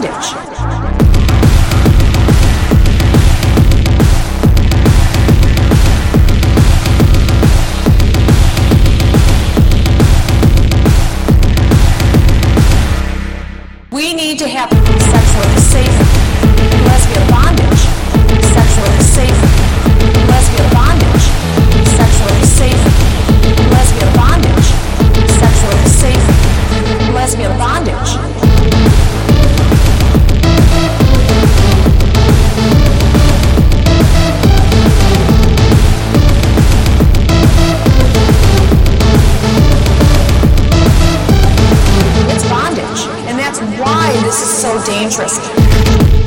bondage. We need to have sex with a safe this is so dangerous.